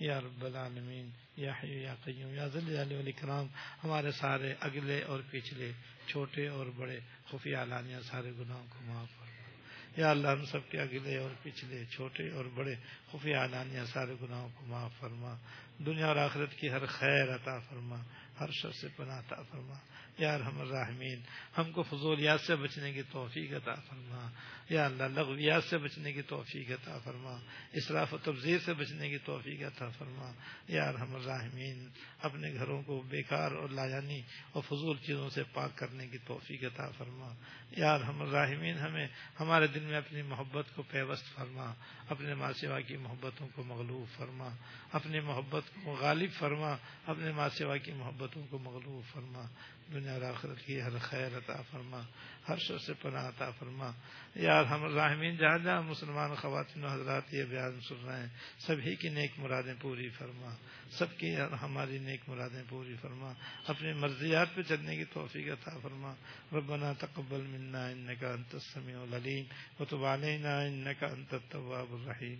یا رب العالمین، یا حی یا قیوم، یا ذل والاکرام. ہمارے سارے اگلے اور پچھلے چھوٹے اور بڑے خفیہ علانیہ سارے گناہوں کو معاف فرما. یا اللہ، ہم سب کے اگلے اور پچھلے چھوٹے اور بڑے خفیہ علانیہ سارے گناہوں کو معاف فرما. دنیا اور آخرت کی ہر خیر عطا فرما، ہر شر سے پناہ عطا فرما. یا رحم الراحمین، ہم کو فضولیات سے بچنے کی توفیق عطا فرما۔ یا اللہ لغویات سے بچنے کی توفیق عطا فرما۔ اسراف و تبذیر سے بچنے کی توفیق عطا فرما۔ یا رحم الراحمین، اپنے گھروں کو بیکار اور لایانی اور فضول چیزوں سے پاک کرنے کی توفیق عطا فرما۔ یا رحم الراحمین، ہمیں، ہمارے دل میں اپنی محبت کو پیوست فرما۔ اپنے ماں سوا کی محبتوں کو مغلوب فرما۔ اپنی محبت کو غالب فرما۔ اپنے ماں سوا کی محبتوں کو مغلوب فرما۔ دنیا اور آخرت کی ہر خیر عطا فرما، ہر شر سے پناہ عطا فرما۔ یار، ہم راہمین جہاں جہاں مسلمان خواتین و حضرات یہ بیان سن رہے ہیں سبھی کی نیک مرادیں پوری فرما۔ سب کی ہماری نیک مرادیں پوری فرما۔ اپنی مرضیات پہ چلنے کی توفیق عطا فرما۔ ربنا تقبل منا انك انت السميع العليم وتب علينا انك انت التواب الرحيم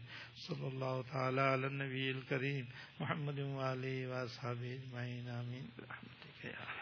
صلى الله تعالى على النبي الكريم محمد وعلى اله واصحابه اجمعين امين برحمتك يا رب